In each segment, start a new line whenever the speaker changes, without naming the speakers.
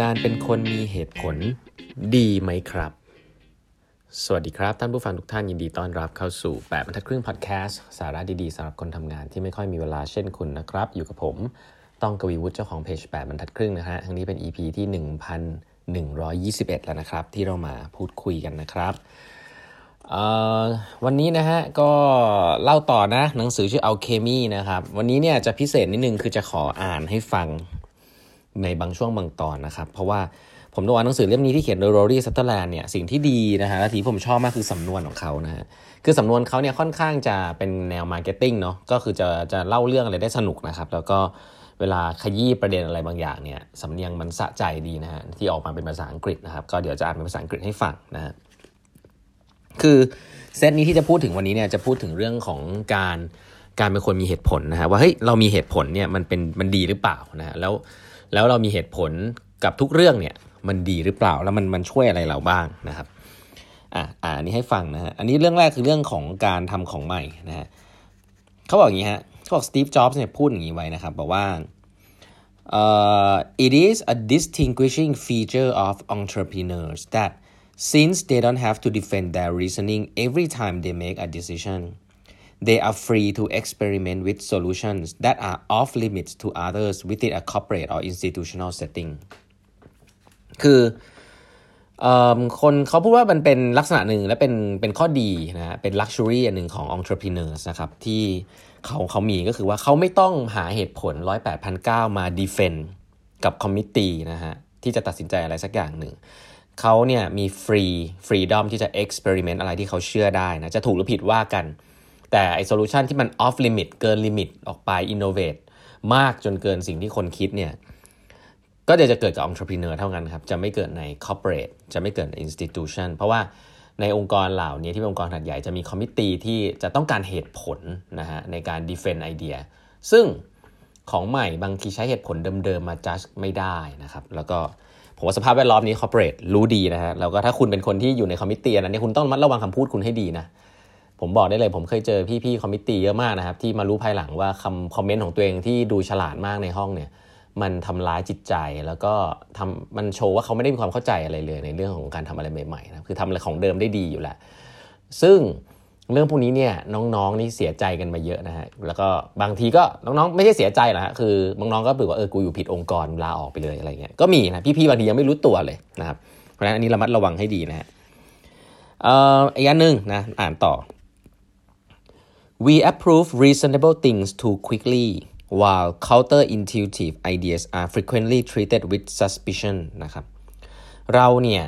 การเป็นคนมีเหตุผลดีไหมครับ สวัสดีครับ ท่านผู้ฟังทุกท่านยินดีต้อนรับเข้าสู่8บรรทัดครึ่งพอดแคสต์สาระดีๆสำหรับคนทำงานที่ไม่ค่อยมีเวลาเช่นคุณนะครับ อยู่กับผม ต้องกวีวุฒิเจ้าของเพจ8บรรทัดครึ่งนะฮะทั้งนี้เป็น EP ที่ 1121 แล้วนะครับ ที่เรามาพูดคุยกันนะครับวันนี้นะฮะก็เล่าต่อนะหนังสือชื่อ Alchemy นะครับ วันนี้เนี่ยจะพิเศษนิดนึงคือจะขออ่านให้ฟัง ในบางช่วงบางตอนนะครับ เพราะว่าผมดูอ่านหนังสือเล่มนี้ที่เขียนโดย Rory Sutherland เนี่ยสิ่งที่ดีนะฮะและที่ผมชอบมากคือสำนวนของเขานะฮะคือสำนวนเขาเนี่ยค่อนข้างจะเป็นแนว marketing เนาะก็คือจะจะเล่าเรื่องอะไรได้สนุกนะครับ แล้วก็เวลาขยี้ประเด็นอะไรบางอย่างเนี่ยสำเนียงมันสะใจดีนะฮะที่ออกมาเป็นภาษาอังกฤษนะครับ ก็เดี๋ยวจะอ่านเป็นภาษาอังกฤษให้ฟังนะฮะคือเซตนี้ที่จะพูดถึงวันนี้เนี่ยจะพูดถึงเรื่องของการการเป็นคนมีเหตุผลนะฮะว่าเฮ้ยเรามีเหตุผลเนี่ยมันเป็นมันดีหรือเปล่านะฮะแล้ว แล้วเรามีเหตุผลกับทุกเรื่องเนี่ยมันดีหรือเปล่าแล้วมันมันช่วยอะไรเราบ้างนะครับอะอ่านี้ให้ฟังนะฮะอันนี้เรื่องแรกคือเรื่องของการทำของใหม่นะฮะเขาบอกอย่างนี้ฮะเขาบอกสตีฟจ็อบส์เนี่ยพูดอย่างนี้ไว้นะครับบอกว่า uh, it is a distinguishing feature of entrepreneurs that since they don't have to defend their reasoning every time they make a decision they are free to experiment with solutions that are off limits to others within a corporate or institutional setting คือคนเขาพูดว่ามันเป็นลักษณะหนึ่งและเป็นเป็นข้อดีนะเป็นลักชัวรี่อันหนึ่งของ entrepreneurs นะครับที่เขาเขามีก็คือว่าเขาไม่ต้องหาเหตุผล 1 8 0 0มา defend กับคอมมิตี้นะฮะที่จะตัดสินใจอะไรสักอย่างหนึ่งเขาเนี่ยมีฟรีfreedom ที่จะ experiment อะไรที่เขาเชื่อได้นะจะถูกหรือผิดว่ากัน แต่ไอ solution ที่มัน off limit เกิน limit ออกไป innovate มากจนเกินสิ่งที่คนคิดเนี่ยก็จะจะเกิดกับ entrepreneur เท่านั้นครับ จะไม่เกิดใน corporate จะไม่เกิดใน institution เพราะว่าในองค์กรเหล่านี้ที่เป็นองค์กรขนาดใหญ่จะมี committee ที่จะต้องการเหตุผลนะฮะในการ defend ไอเดียซึ่งของใหม่บางทีใช้เหตุผลเดิมๆมา judge ไม่ได้นะครับ แล้วก็ผมว่าสภาพแวดล้อมนี้ corporate รู้ดีนะฮะแล้วก็ถ้าคุณเป็นคนที่อยู่ใน committee นั้นเนี่ยคุณต้องระมัดระวังคำพูดคุณให้ดีนะ ผมบอกได้เลยผมเคยเจอพี่ๆ committee เยอะมากนะครับ ที่มารู้ภายหลังว่าคำ comment ของตัวเองที่ดูฉลาดมากในห้องเนี่ยมันทำร้ายจิตใจแล้วก็ทำมันโชว์ว่าเขาไม่ได้มีความเข้าใจอะไรเลยในเรื่องของการทำอะไรใหม่ๆนะคือทำอะไรของเดิมได้ดีอยู่แหละซึ่งเรื่องพวกนี้เนี่ยน้องๆนี่เสียใจกันมาเยอะนะฮะแล้วก็บางทีก็น้องๆไม่ใช่เสียใจหรอกฮะคือน้องๆก็บอกว่าเออกูอยู่ผิดองค์กรลาออกไปเลยอะไรเงี้ยก็มีนะพี่ๆบางทียังไม่รู้ตัวเลยนะครับเพราะฉะนั้นอันนี้ระมัดระวังให้ดีนะฮะเอ่ออีกอันหนึ่งนะอ่านต่อ We approve reasonable things too quickly while counterintuitive ideas are frequently treated with suspicion นะครับเราเนี่ย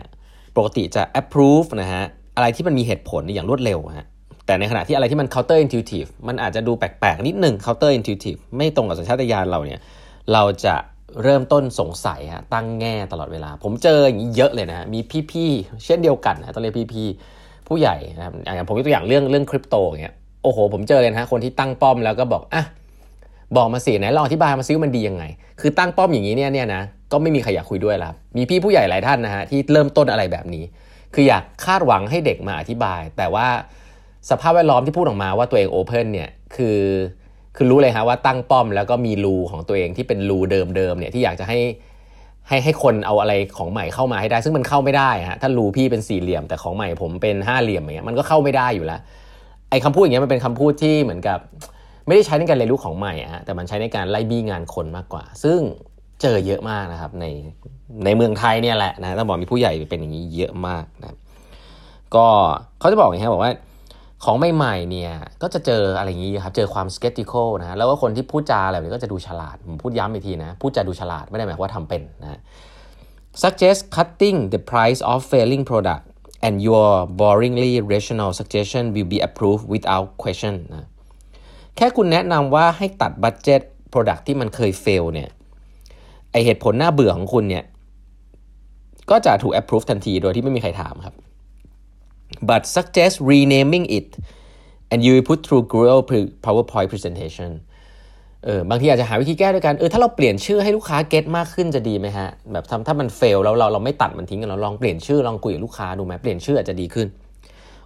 ปกติจะ approve นะฮะอะไรที่มันมีเหตุผลอย่างรวดเร็วฮะแต่ในขณะที่อะไรที่มัน counterintuitive มันอาจจะดูแปลกๆ นิดหนึ่ง counterintuitive ไม่ตรงกับสัญชาตญาณเราเนี่ยเราจะเริ่มต้นสงสัยฮะตั้งแง่ตลอดเวลา ผมเจออย่างนี้เยอะเลยนะมีพี่ๆ เช่นเดียวกันนะต้องเรียกพี่ๆ ผู้ใหญ่นะครับอย่างผมยกตัวอย่างเรื่องเรื่องคริปโตเงี้ย โอ้โห ผมเจอเลยนะคนที่ตั้งป้อมแล้วก็บอกอะบอกมาสิไหนลองอธิบายมาซิว่ามันดียังไง คือตั้งป้อมอย่างนี้เนี่ยเนี่ยนะก็ไม่มีใครอยากคุยด้วยแล้วมีพี่ผู้ใหญ่หลายท่านนะฮะที่เริ่มต้นอะไรแบบนี้ คืออยากคาดหวังให้เด็กมาอธิบาย แต่ว่าสภาพแวดล้อมที่พูดออกมาว่าตัวเองโอเพนเนี่ยคือคือรู้เลยฮะว่าตั้งป้อมแล้วก็มีรูของตัวเองที่เป็นรูเดิมๆเนี่ยที่อยากจะให้ให้ให้คนเอาอะไรของใหม่เข้ามาให้ได้ ซึ่งมันเข้าไม่ได้ฮะถ้ารูพี่เป็นสี่เหลี่ยมแต่ของใหม่ผมเป็นห้าเหลี่ยมอย่างเงี้ยมันก็เข้าไม่ได้อยู่แล้ว ไอ้คำพูดอย่างเงี้ยมันเป็นคำพูดที่เหมือนกับไม่ได้ใช้ในการเรียนรู้ของใหม่อะแต่มันใช้ในการไล่บี้งานคนมากกว่า ซึ่งเจอเยอะมากนะครับในในเมืองไทยเนี่ยแหละนะต้องบอกมีผู้ใหญ่เป็นอย่างนี้เยอะมากนะก็เขาจะบอกอย่างนี้บอกว่าของใหม่ๆเนี่ยก็จะเจออะไรอย่างนี้ครับเจอความ skeptical นะแล้วก็คนที่พูดจาอะไรแบบนี้ก็จะดูฉลาดผมพูดย้ำอีกทีนะพูดจาดูฉลาดไม่ได้หมายความว่าทำเป็นนะ suggest cutting the price of failing product and your boringly rational suggestion will be approved without question นะแค่คุณแนะนำว่าให้ตัดบัตเจ็ต Product ที่มันเคย fail เนี่ยไอเหตุผลน่าเบื่อของคุณเนี่ยก็จะถูก approve ทันทีโดยที่ไม่มีใครถามครับ but suggest renaming it and you will put through Google PowerPoint presentation เออบางทีอาจจะหาวิธีแก้ด้วยกันเออถ้าเราเปลี่ยนชื่อให้ลูกค้าเก็ตมากขึ้นจะดีไหมฮะแบบทำถ้ามันเฟลแล้วเราเราไม่ตัดมันทิ้งกันเราลองเปลี่ยนชื่อลองคุยกับลูกค้าดูไหมเปลี่ยนชื่ออาจจะดีขึ้น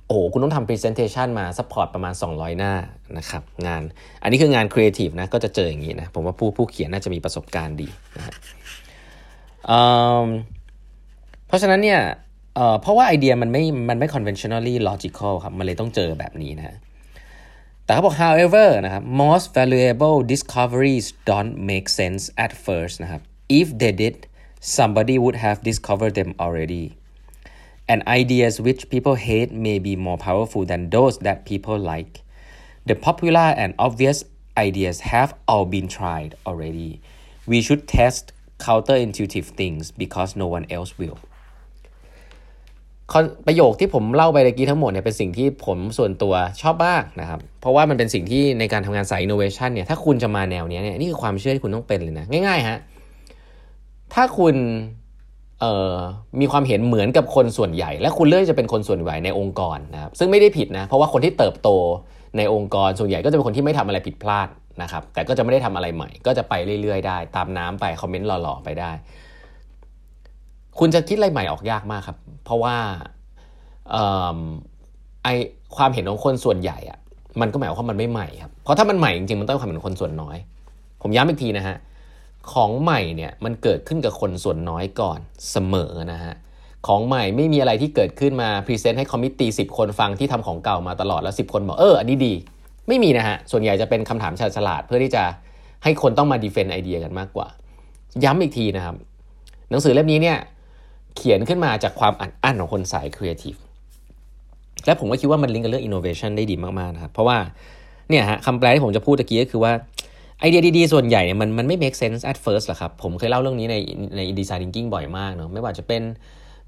โอ้โหคุณต้องทำ presentation มา support ประมาณ 200 หน้านะครับงานอันนี้คืองาน creative นะก็จะเจออย่างนี้นะผมว่าผู้ผู้เขียนน่าจะมีประสบการณ์ดีนะฮะเพราะฉะนั้นเนี่ยเพราะว่าไอเดียมันไม่มันไม่ conventionally logical ครับมันเลยต้องเจอแบบนี้นะ แต่เขาบอก however นะครับ most valuable discoveries don't make sense at first นะครับ if they did somebody would have discovered them already and ideas which people hate may be more powerful than those that people like the popular and obvious ideas have all been tried already we should test counterintuitive things because no one else will ประโยคที่ผมเล่าไปเมื่อกี้ทั้งหมดเนี่ยเป็นสิ่งที่ผมส่วนตัวชอบมากนะครับ เพราะว่ามันเป็นสิ่งที่ในการทำงานสาย innovation เนี่ยถ้าคุณจะมาแนวนี้เนี่ยนี่คือความเชื่อที่คุณต้องเป็นเลยนะ ง่ายๆฮะถ้าคุณเอ่อมีความเห็นเหมือนกับคนส่วนใหญ่ และคุณเลือกจะเป็นคนส่วนใหญ่ในองค์กรนะครับซึ่งไม่ได้ผิดนะเพราะว่าคนที่เติบโตในองค์กรส่วนใหญ่ก็จะเป็นคนที่ไม่ทำอะไรผิดพลาดนะครับแต่ก็จะไม่ได้ทำอะไรใหม่ ก็จะไปเรื่อยๆได้ ตามน้ำไป comment หล่อๆไปได้ คุณจะคิดอะไรใหม่ออกยากมากครับ เพราะว่าไอความเห็นของคนส่วนใหญ่อะมันก็หมายความว่ามันไม่ใหม่ครับ เพราะถ้ามันใหม่จริงๆมันต้องความเห็นคนส่วนน้อย ผมย้ำอีกทีนะฮะ ของใหม่เนี่ยมันเกิดขึ้นกับคนส่วนน้อยก่อนเสมอนะฮะ ของใหม่ไม่มีอะไรที่เกิดขึ้นมา present ให้ committee สิบคนฟังที่ทำของเก่ามาตลอดแล้ว10คนบอกเอออันนี้ดี ไม่มีนะฮะ ส่วนใหญ่จะเป็นคำถามฉลาดเพื่อที่จะให้คนต้องมา defend ไอเดียกันมากกว่า ย้ำอีกทีนะครับ หนังสือเล่มนี้เนี่ย เขียนขึ้นมาจากความอัดอั้นของคนสายครีเอทีฟและผมก็คิดว่ามันลิงก์กับเรื่องอินโนเวชันได้ดีมากๆนะครับเพราะว่าเนี่ยฮะคำแปลที่ผมจะพูดตะกี้ก็คือว่าไอเดียดีๆ ส่วนใหญ่เนี่ยมันมันไม่ make sense at first หรอกครับ ผมเคยเล่าเรื่องนี้ในใน design thinking บ่อยมากเนาะไม่ว่าจะเป็น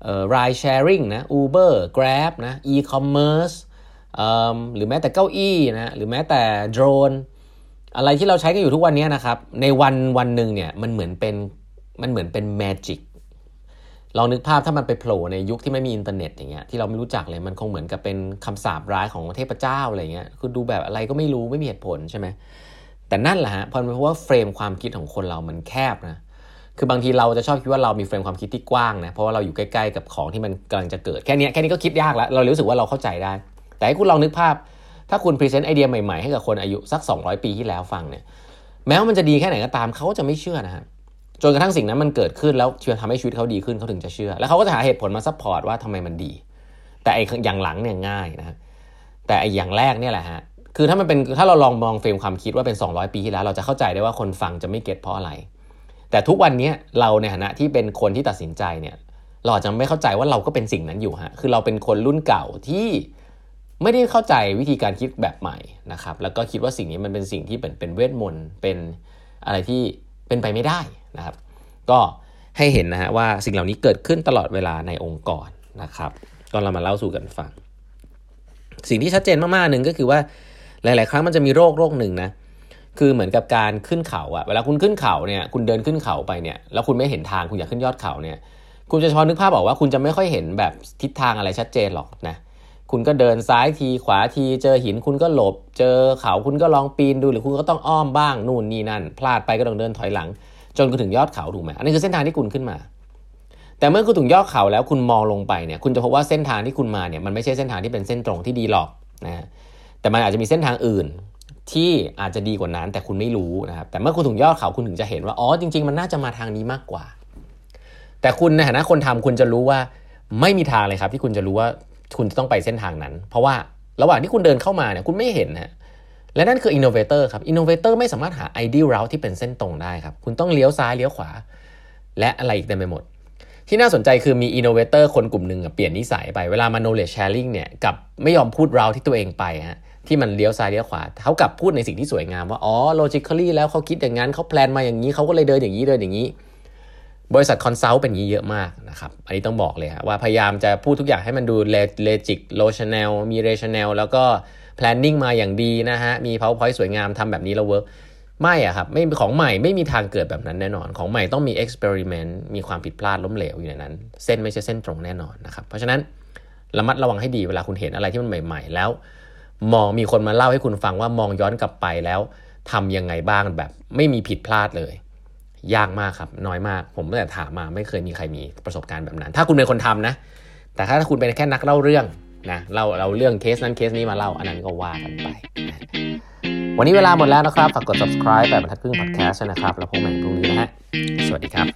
เอ่อ ride sharing นะ Uber Grab นะ e-commerce หรือแม้แต่เก้าอี้นะหรือแม้แต่โดรนอะไรที่เราใช้กันอยู่ทุกวันนี้นะครับ ในวันวันหนึ่งเนี่ยมันเหมือนเป็นมันเหมือนเป็น magic ลองนึกภาพถ้ามันไปโผล่ในยุคที่ไม่มีอินเทอร์เน็ตอย่างเงี้ยที่เราไม่รู้จักเลยมันคงเหมือนกับเป็นคำสาปร้ายของเทพเจ้าอะไรเงี้ยคือดูแบบอะไรก็ไม่รู้ไม่มีเหตุผลใช่ไหมแต่นั่นแหละฮะเพราะว่า frame ความคิดของคนเรามันแคบนะคือบางทีเราจะชอบคิดว่าเรามี frame ความคิดที่กว้างนะเพราะว่าเราอยู่ใกล้ๆกับของที่มันกำลังจะเกิดแค่นี้แค่นี้ก็คิดยากแล้วเรารู้สึกว่าเราเข้าใจได้ แต่ให้คุณลองนึกภาพ ถ้าคุณ present ไอเดียใหม่ๆให้กับคนอายุสัก 200 ปีที่แล้วฟังเนี่ยแม้ว่ามันจะดีแค่ไหนก็ตามเขาจะไม่เชื่อนะฮะ จนกระทั่งสิ่งนั้นมันเกิดขึ้นแล้วเชื่อทำให้ชีวิตเขาดีขึ้นเขาถึงจะเชื่อ แล้วเขาก็จะหาเหตุผลมา support ว่าทำไมมันดี แต่ไอ้อย่างหลังเนี่ยง่ายนะแต่ไอ้อย่างแรกเนี่ยแหละฮะคือถ้ามันเป็นถ้าเราลองมอง frame ความคิดว่าเป็น 200 ปีที่แล้ว เราจะเข้าใจได้ว่าคนฟังจะไม่ get เพราะอะไร แต่ทุกวันนี้เราในฐานะที่เป็นคนที่ตัดสินใจเนี่ยเราจะไม่เข้าใจว่าเราก็เป็นสิ่งนั้นอยู่ฮะคือเราเป็นคนรุ่นเก่าที่ไม่ได้เข้าใจวิธีการคิดแบบใหม่นะครับแล้วก็คิดว่าสิ่งนี้มันเป็นสิ่งที่เป็นเป็นเวทมนต์เป็นอะไรที่ เป็นไปไม่ได้นะครับ ก็ให้เห็นนะฮะว่าสิ่งเหล่านี้เกิดขึ้นตลอดเวลาในองค์กรนะครับ ก็เรามาเล่าสู่กันฟัง สิ่งที่ชัดเจนมากๆหนึ่งก็คือว่าหลาย ๆ ครั้งมันจะมีโรคโรคหนึ่งนะคือเหมือนกับการขึ้นเขาอะเวลาคุณขึ้นเขาเนี่ยคุณเดินขึ้นเขาไปเนี่ยแล้วคุณไม่เห็นทางคุณอยากขึ้นยอดเขาเนี่ยคุณจะชอนึกภาพบอกว่าคุณจะไม่ค่อยเห็นแบบทิศทางอะไรชัดเจนหรอกนะ คุณก็เดินซ้ายทีขวาทีเจอหินคุณก็หลบ เจอเขาคุณก็ลองปีนดูหรือคุณก็ต้องอ้อมบ้างนู่นนี่นั่น พลาดไปก็ต้องเดินถอยหลัง จนคุณถึงยอดเขาถูกไหมอันนี้คือเส้นทางที่คุณขึ้นมา แต่เมื่อคุณถึงยอดเขาแล้วคุณมองลงไปเนี่ยคุณจะพบว่าเส้นทางที่คุณมาเนี่ยมันไม่ใช่เส้นทางที่เป็นเส้นตรงที่ดีหรอกนะแต่มันอาจจะมีเส้นทางอื่นที่อาจจะดีกว่านั้นแต่คุณไม่รู้นะครับแต่เมื่อคุณถึงยอดเขาคุณถึงจะเห็นว่าอ๋อจริง ๆ มันน่าจะมาทางนี้มากกว่า แต่คุณในฐานะคนทำคุณจะรู้ว่าไม่มีทางเลยครับที่คุณจะรู้ว่า คุณจะต้องไปเส้นทางนั้น เพราะว่าระหว่างที่คุณเดินเข้ามาเนี่ยคุณไม่เห็นนะและนั่นคือ innovator ครับ innovator ไม่สามารถหา ideal route ที่เป็นเส้นตรงได้ครับ คุณต้องเลี้ยวซ้ายเลี้ยวขวา และอะไรอีกเต็มไปหมด ที่น่าสนใจคือมี innovator คนกลุ่มหนึ่งเปลี่ยนนิสัยไปเวลามา knowledge sharing เนี่ยกลับไม่ยอมพูด route ที่ตัวเองไปฮะที่มันเลี้ยวซ้ายเลี้ยวขวาเขากลับพูดในสิ่งที่สวยงามว่าอ๋อ logically แล้วเขาคิดอย่างนั้นเขา plan มาอย่างนี้เขาก็เลยเดินอย่างนี้เดินอย่างนี้ บริษัท consult เป็นอย่างนี้เยอะมากนะครับ อันนี้ต้องบอกเลยว่าพยายามจะพูดทุกอย่างให้มันดู logic rational มี rational แล้วก็ planning มาอย่างดีนะฮะ มี powerpoint สวยงามทำแบบนี้แล้ว work ไหมอะครับไม่ของใหม่ไม่มีทางเกิดแบบนั้นแน่นอน ของใหม่ต้องมี experiment มีความผิดพลาดล้มเหลวอยู่ในนั้น เส้นไม่ใช่เส้นตรงแน่นอนนะครับ เพราะฉะนั้นระมัดระวังให้ดีเวลาคุณเห็นอะไรที่มันใหม่ ๆ แล้ว มองมีคนมาเล่าให้คุณฟังว่ามองย้อนกลับไปแล้วทำยังไงบ้างแบบไม่มีผิดพลาดเลย ยากมากครับ น้อยมาก ผมตั้งแต่ถามมาไม่เคยมีใครมีประสบการณ์แบบนั้น ถ้าคุณเป็นคนทำนะ แต่ถ้าคุณเป็นแค่นักเล่าเรื่องนะเราเราเรื่องเคสนั้นเคสนี้มาเล่าอันนั้นก็ว่ากันไป วันนี้เวลาหมดแล้วนะครับ ฝากกด subscribe แบบบรรทัดครึ่ง podcast นะครับ แล้วพบกันใหม่พรุ่งนี้นะฮะ สวัสดีครับ